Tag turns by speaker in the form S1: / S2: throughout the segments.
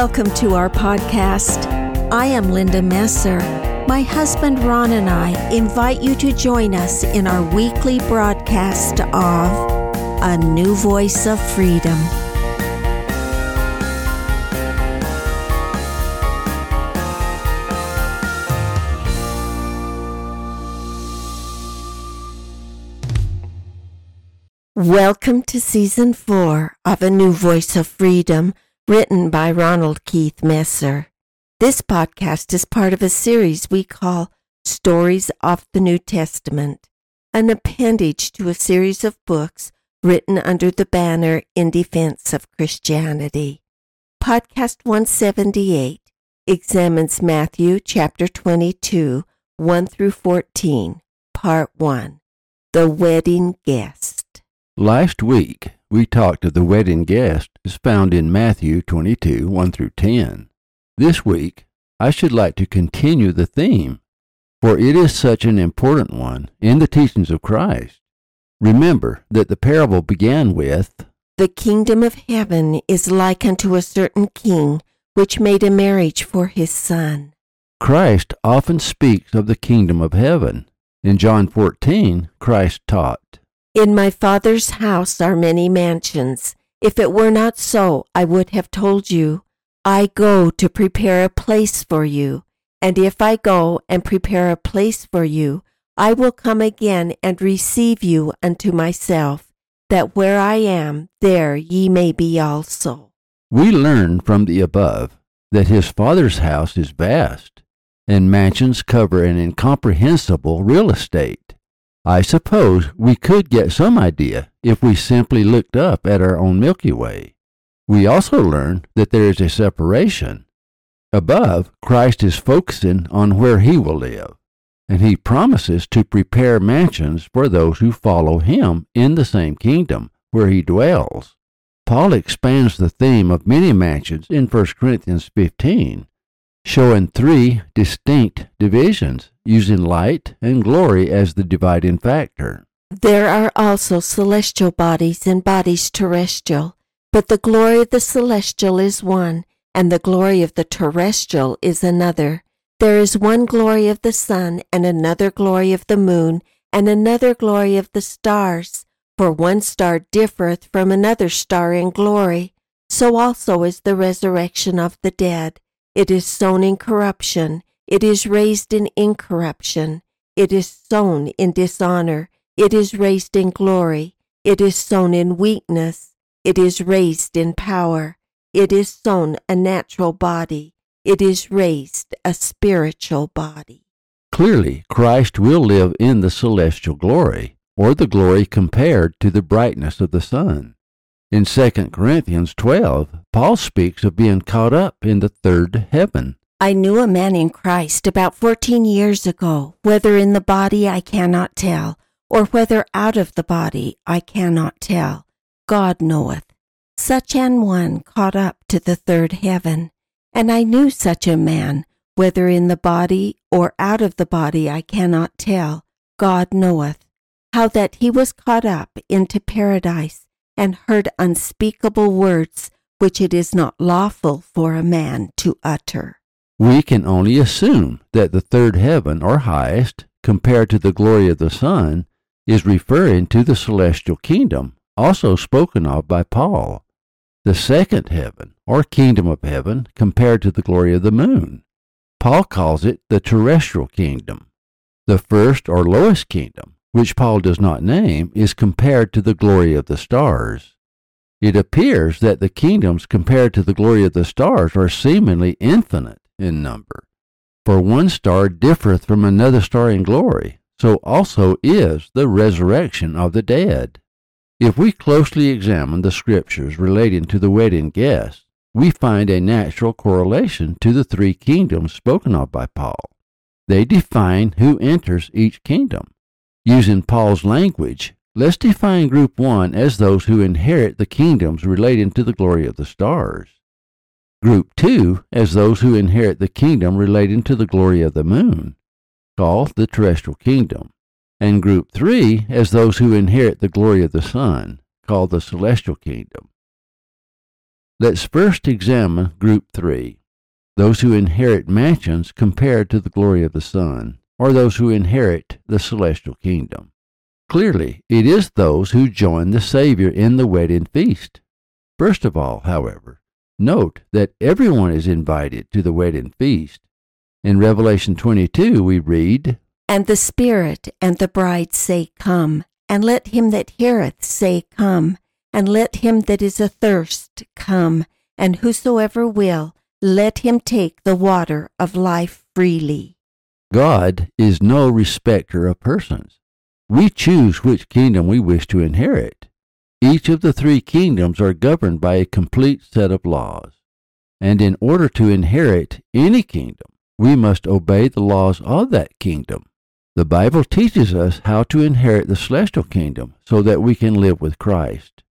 S1: Welcome to our podcast. I am Linda Messer. My husband Ron and I invite you to join us in our weekly broadcast of A New Voice of Freedom. Welcome to season four of A New Voice of Freedom written by Ronald Keith Messer. This podcast is part of a series we call Stories of the New Testament, an appendage to a series of books written under the banner In Defense of Christianity. Podcast 178 examines Matthew chapter 22, 1 through 14, part 1 The Wedding Guest.
S2: Last week, we talked of the wedding guest is found in Matthew 22 1 through 10. This week, I should like to continue the theme, for it is such an important one in the teachings of Christ. Remember that the parable began with
S1: The kingdom of heaven is like unto a certain king which made a marriage for his son.
S2: Christ often speaks of the kingdom of heaven. In John 14, Christ taught,
S1: in my Father's house are many mansions. If it were not so, I would have told you, I go to prepare a place for you. And if I go and prepare a place for you, I will come again and receive you unto myself, that where I am, there ye may be also.
S2: We learn from the above that his Father's house is vast, and mansions cover an incomprehensible real estate. I suppose we could get some idea if we simply looked up at our own Milky Way. We also learn that there is a separation. Above, Christ is focusing on where he will live, and he promises to prepare mansions for those who follow him in the same kingdom where he dwells. Paul expands the theme of many mansions in 1 Corinthians 15, showing three distinct divisions using light and glory as the dividing factor.
S1: There are also celestial bodies and bodies terrestrial, but the glory of the celestial is one, and the glory of the terrestrial is another. There is one glory of the sun, and another glory of the moon, and another glory of the stars, for one star differeth from another star in glory. So also is the resurrection of the dead. It is sown in corruption, it is raised in incorruption. It is sown in dishonor. It is raised in glory. It is sown in weakness. It is raised in power. It is sown a natural body. It is raised a spiritual body.
S2: Clearly, Christ will live in the celestial glory, or the glory compared to the brightness of the sun. In 2 Corinthians 12, Paul speaks of being caught up in the third heaven.
S1: I knew a man in Christ about 14 years ago, whether in the body I cannot tell, or whether out of the body I cannot tell. God knoweth. Such an one caught up to the third heaven, and I knew such a man, whether in the body or out of the body I cannot tell. God knoweth. How that he was caught up into paradise, and heard unspeakable words which it is not lawful for a man to utter
S2: we can only assume that the third heaven or highest, compared to the glory of the sun, is referring to the celestial kingdom, also spoken of by Paul. The second heaven, or kingdom of heaven, compared to the glory of the moon. Paul calls it the terrestrial kingdom. The first or lowest kingdom, which Paul does not name, is compared to the glory of the stars. It appears that the kingdoms compared to the glory of the stars are seemingly infinite in number. For one star differeth from another star in glory, so also is the resurrection of the dead. If we closely examine the scriptures relating to the wedding guests, we find a natural correlation to the three kingdoms spoken of by Paul. They define who enters each kingdom. Using Paul's language, let's define group one as those who inherit the kingdoms relating to the glory of the stars. Group two as those who inherit the kingdom relating to the glory of the moon, called the terrestrial kingdom. And group three as those who inherit the glory of the sun, called the celestial kingdom. Let's first examine group three those who inherit mansions compared to the glory of the sun, or those who inherit the celestial kingdom. Clearly, it is those who join the Savior in the wedding feast. First of all, however, Note that everyone is invited to the wedding feast. In Revelation 22, we read,
S1: And the Spirit and the bride say, Come, and let him that heareth say, Come, and let him that is athirst come, and whosoever will, let him take the water of life freely.
S2: God is no respecter of persons. We choose which kingdom we wish to inherit. Each of the three kingdoms are governed by a complete set of laws, and in order to inherit any kingdom, we must obey the laws of that kingdom. The Bible teaches us how to inherit the celestial kingdom so that we can live with Christ.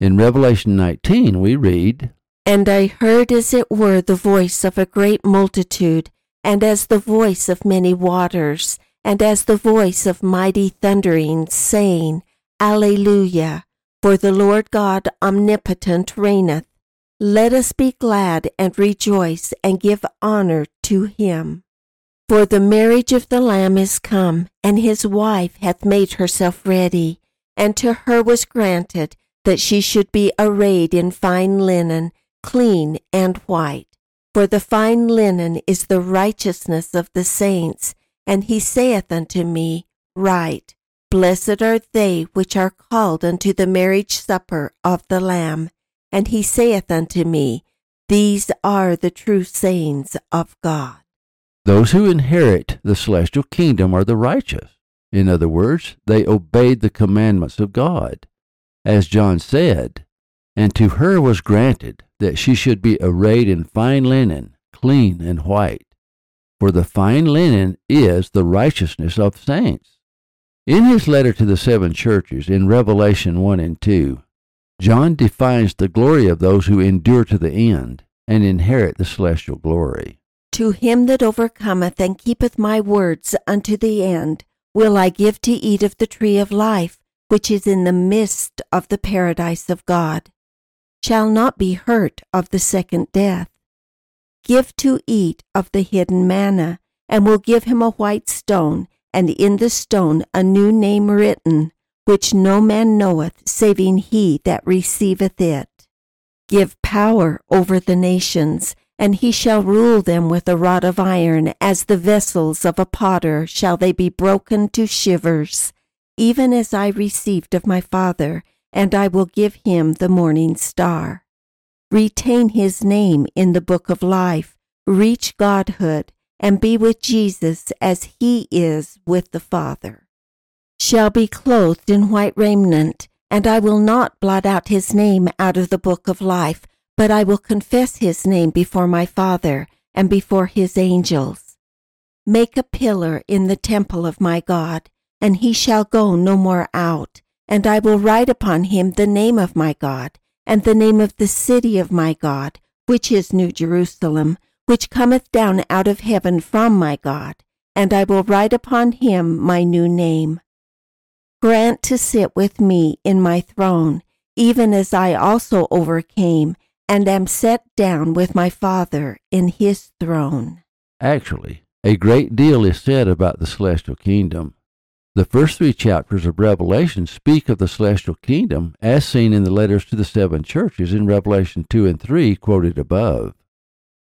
S2: In Revelation 19, we read,
S1: And I heard as it were the voice of a great multitude, and as the voice of many waters, and as the voice of mighty thunderings, saying, Alleluia. For the Lord God omnipotent reigneth. Let us be glad and rejoice and give honor to him. For the marriage of the Lamb is come, and his wife hath made herself ready. And to her was granted that she should be arrayed in fine linen, clean and white. For the fine linen is the righteousness of the saints. And he saith unto me, Write, Blessed are they which are called unto the marriage supper of the Lamb. And he saith unto me, These are the true sayings of God.
S2: Those who inherit the celestial kingdom are the righteous. In other words, they obeyed the commandments of God. As John said, And to her was granted that she should be arrayed in fine linen, clean and white. For the fine linen is the righteousness of saints. In his letter to the seven churches in Revelation 1 and 2, John defines the glory of those who endure to the end and inherit the celestial glory.
S1: To him that overcometh and keepeth my words unto the end, will I give to eat of the tree of life, which is in the midst of the paradise of God, shall not be hurt of the second death. Give to eat of the hidden manna, and will give him a white stone, and in the stone a new name written, which no man knoweth, saving he that receiveth it. Give power over the nations, and he shall rule them with a rod of iron, as the vessels of a potter shall they be broken to shivers, even as I received of my Father, and I will give him the morning star. Retain his name in the book of life, reach godhood, and be with Jesus as he is with the Father, shall be clothed in white raiment, and I will not blot out his name out of the book of life, but I will confess his name before my Father and before his angels. Make a pillar in the temple of my God, and he shall go no more out, and I will write upon him the name of my God, and the name of the city of my God, which is New Jerusalem which cometh down out of heaven from my God, and I will write upon him my new name. Grant to sit with me in my throne, even as I also overcame and am set down with my Father in his throne.
S2: Actually, a great deal is said about the celestial kingdom. The first three chapters of Revelation speak of the celestial kingdom as seen in the letters to the seven churches in Revelation 2 and 3, quoted above.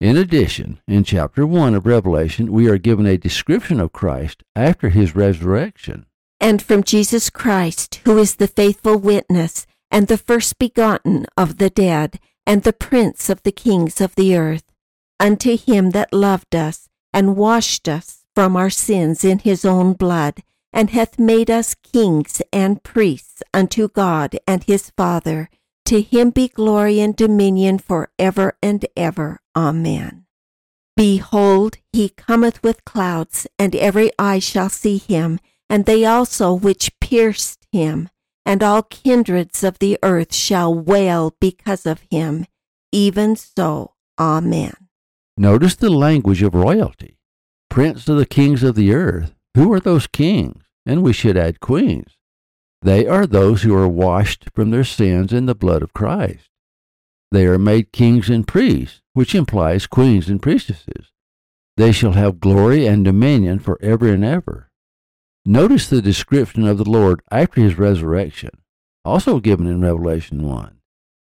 S2: In addition, in chapter 1 of Revelation, we are given a description of Christ after his resurrection.
S1: And from Jesus Christ, who is the faithful witness, and the first begotten of the dead, and the prince of the kings of the earth, unto him that loved us, and washed us from our sins in his own blood, and hath made us kings and priests unto God and his Father to him be glory and dominion for ever and ever. Amen. Behold, he cometh with clouds, and every eye shall see him, and they also which pierced him, and all kindreds of the earth shall wail because of him. Even so, Amen.
S2: Notice the language of royalty. Prince of the kings of the earth. Who are those kings? And we should add queens. They are those who are washed from their sins in the blood of Christ. They are made kings and priests, which implies queens and priestesses. They shall have glory and dominion for ever and ever. Notice the description of the Lord after his resurrection, also given in Revelation 1.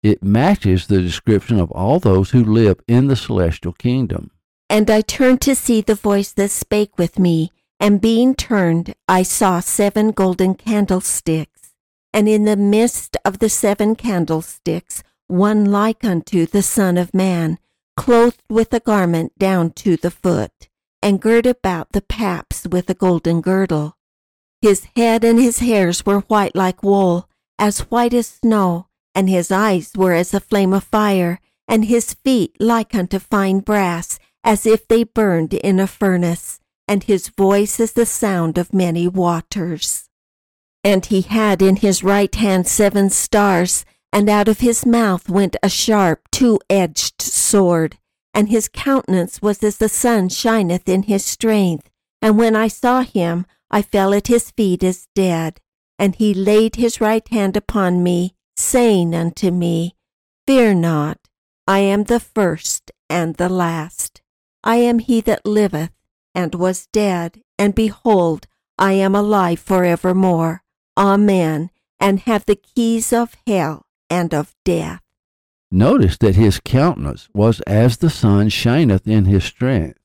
S2: It matches the description of all those who live in the celestial kingdom.
S1: And I turned to see the voice that spake with me, and being turned, I saw seven golden candlesticks, and in the midst of the seven candlesticks, one like unto the Son of Man, clothed with a garment down to the foot, and girt about the paps with a golden girdle. His head and his hairs were white like wool, as white as snow, and his eyes were as a flame of fire, and his feet like unto fine brass, as if they burned in a furnace and his voice is the sound of many waters. And he had in his right hand seven stars, and out of his mouth went a sharp two edged sword, and his countenance was as the sun shineth in his strength. And when I saw him, I fell at his feet as dead. And he laid his right hand upon me, saying unto me, Fear not, I am the first and the last. I am he that liveth and was dead, and behold, I am alive for evermore. Amen, and have the keys of hell and of death.
S2: Notice that his countenance was as the sun shineth in his strength.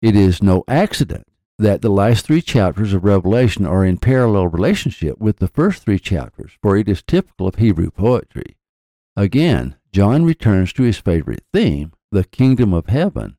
S2: It is no accident that the last three chapters of Revelation are in parallel relationship with the first three chapters, for it is typical of Hebrew poetry. Again, John returns to his favorite theme, the kingdom of heaven,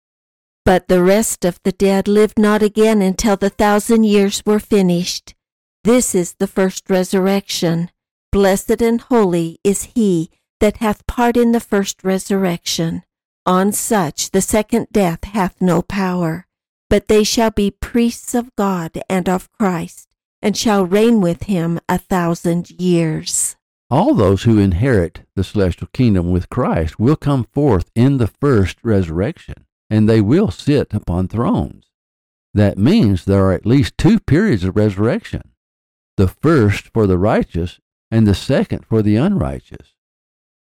S1: But the rest of the dead lived not again until the thousand years were finished. This is the first resurrection. Blessed and holy is he that hath part in the first resurrection. On such the second death hath no power. But they shall be priests of God and of Christ, and shall reign with him a thousand years.
S2: All those who inherit the celestial kingdom with Christ will come forth in the first resurrection and they will sit upon thrones. That means there are at least two periods of resurrection the first for the righteous, and the second for the unrighteous.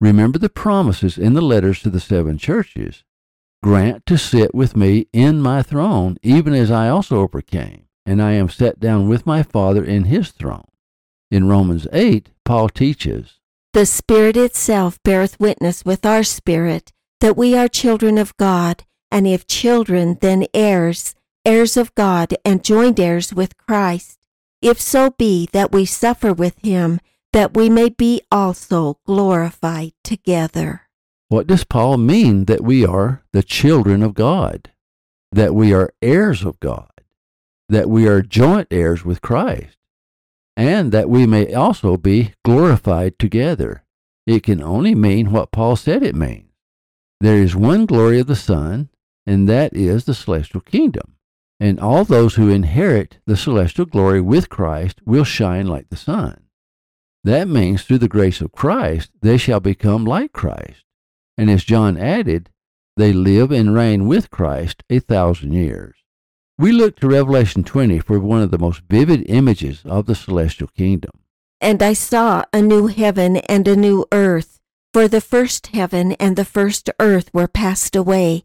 S2: Remember the promises in the letters to the seven churches Grant to sit with me in my throne, even as I also overcame, and I am set down with my Father in his throne. In Romans 8, Paul teaches
S1: The Spirit itself beareth witness with our spirit that we are children of God and if children, then heirs, heirs of God, and joint heirs with Christ, if so be that we suffer with him, that we may be also glorified together.
S2: What does Paul mean that we are the children of God, that we are heirs of God, that we are joint heirs with Christ, and that we may also be glorified together? It can only mean what Paul said it means. There is one glory of the sun, and that is the celestial kingdom. And all those who inherit the celestial glory with Christ will shine like the sun. That means through the grace of Christ, they shall become like Christ. And as John added, they live and reign with Christ a thousand years. We look to Revelation 20 for one of the most vivid images of the celestial kingdom.
S1: And I saw a new heaven and a new earth, for the first heaven and the first earth were passed away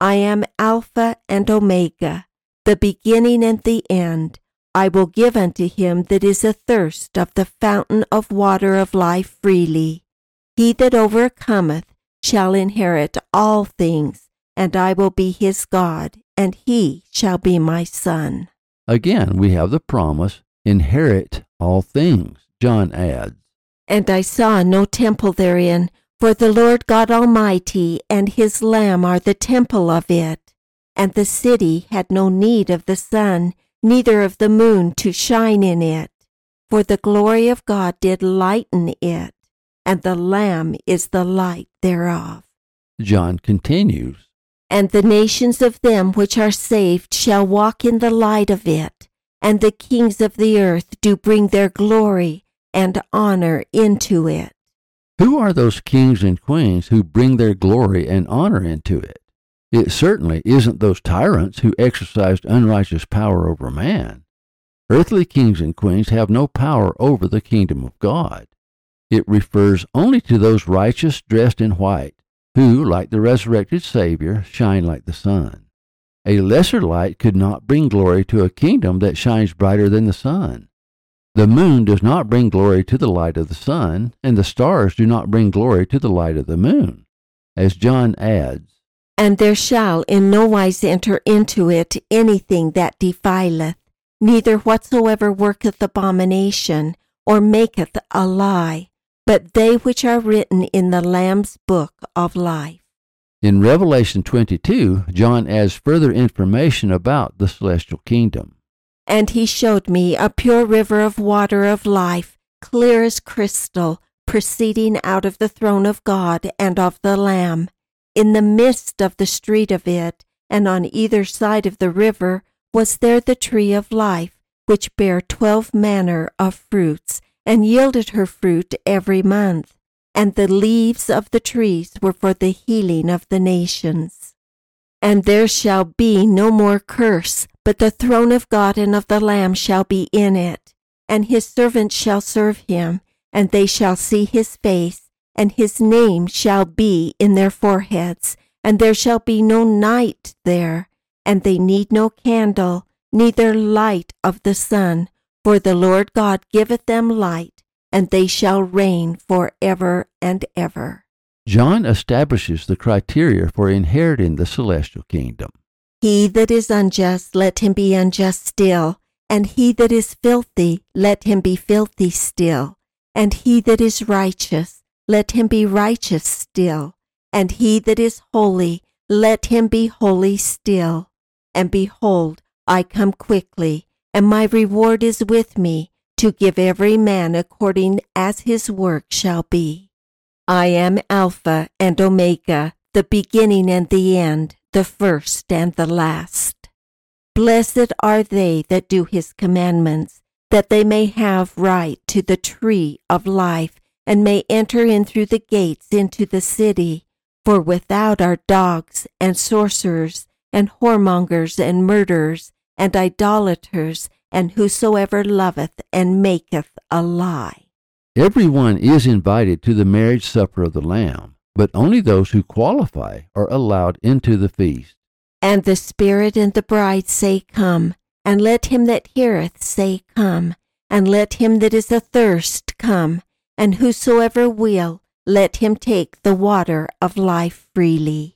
S1: I am Alpha and Omega, the beginning and the end. I will give unto him that is athirst of the fountain of water of life freely. He that overcometh shall inherit all things, and I will be his God, and he shall be my son.
S2: Again, we have the promise inherit all things, John adds.
S1: And I saw no temple therein for the Lord God Almighty and his Lamb are the temple of it. And the city had no need of the sun, neither of the moon to shine in it. For the glory of God did lighten it, and the Lamb is the light thereof.
S2: John continues
S1: And the nations of them which are saved shall walk in the light of it, and the kings of the earth do bring their glory and honor into it.
S2: Who are those kings and queens who bring their glory and honor into it? It certainly isn't those tyrants who exercised unrighteous power over man. Earthly kings and queens have no power over the kingdom of God. It refers only to those righteous dressed in white, who, like the resurrected Savior, shine like the sun. A lesser light could not bring glory to a kingdom that shines brighter than the sun. The moon does not bring glory to the light of the sun, and the stars do not bring glory to the light of the moon. As John adds,
S1: And there shall in no wise enter into it anything that defileth, neither whatsoever worketh abomination, or maketh a lie, but they which are written in the Lamb's book of life.
S2: In Revelation 22, John adds further information about the celestial kingdom.
S1: And he showed me a pure river of water of life, clear as crystal, proceeding out of the throne of God and of the Lamb. In the midst of the street of it, and on either side of the river, was there the tree of life, which bare twelve manner of fruits, and yielded her fruit every month. And the leaves of the trees were for the healing of the nations. And there shall be no more curse, but the throne of God and of the Lamb shall be in it, and his servants shall serve him, and they shall see his face, and his name shall be in their foreheads, and there shall be no night there, and they need no candle, neither light of the sun, for the Lord God giveth them light, and they shall reign for ever and ever.
S2: John establishes the criteria for inheriting the celestial kingdom.
S1: He that is unjust, let him be unjust still. And he that is filthy, let him be filthy still. And he that is righteous, let him be righteous still. And he that is holy, let him be holy still. And behold, I come quickly, and my reward is with me, to give every man according as his work shall be. I am Alpha and Omega, the beginning and the end, the first and the last. Blessed are they that do his commandments, that they may have right to the tree of life, and may enter in through the gates into the city. For without are dogs and sorcerers, and whoremongers and murderers, and idolaters, and whosoever loveth and maketh a lie.
S2: Everyone is invited to the marriage supper of the Lamb, but only those who qualify are allowed into the feast.
S1: And the Spirit and the bride say, Come. And let him that heareth say, Come. And let him that is athirst come. And whosoever will, let him take the water of life freely.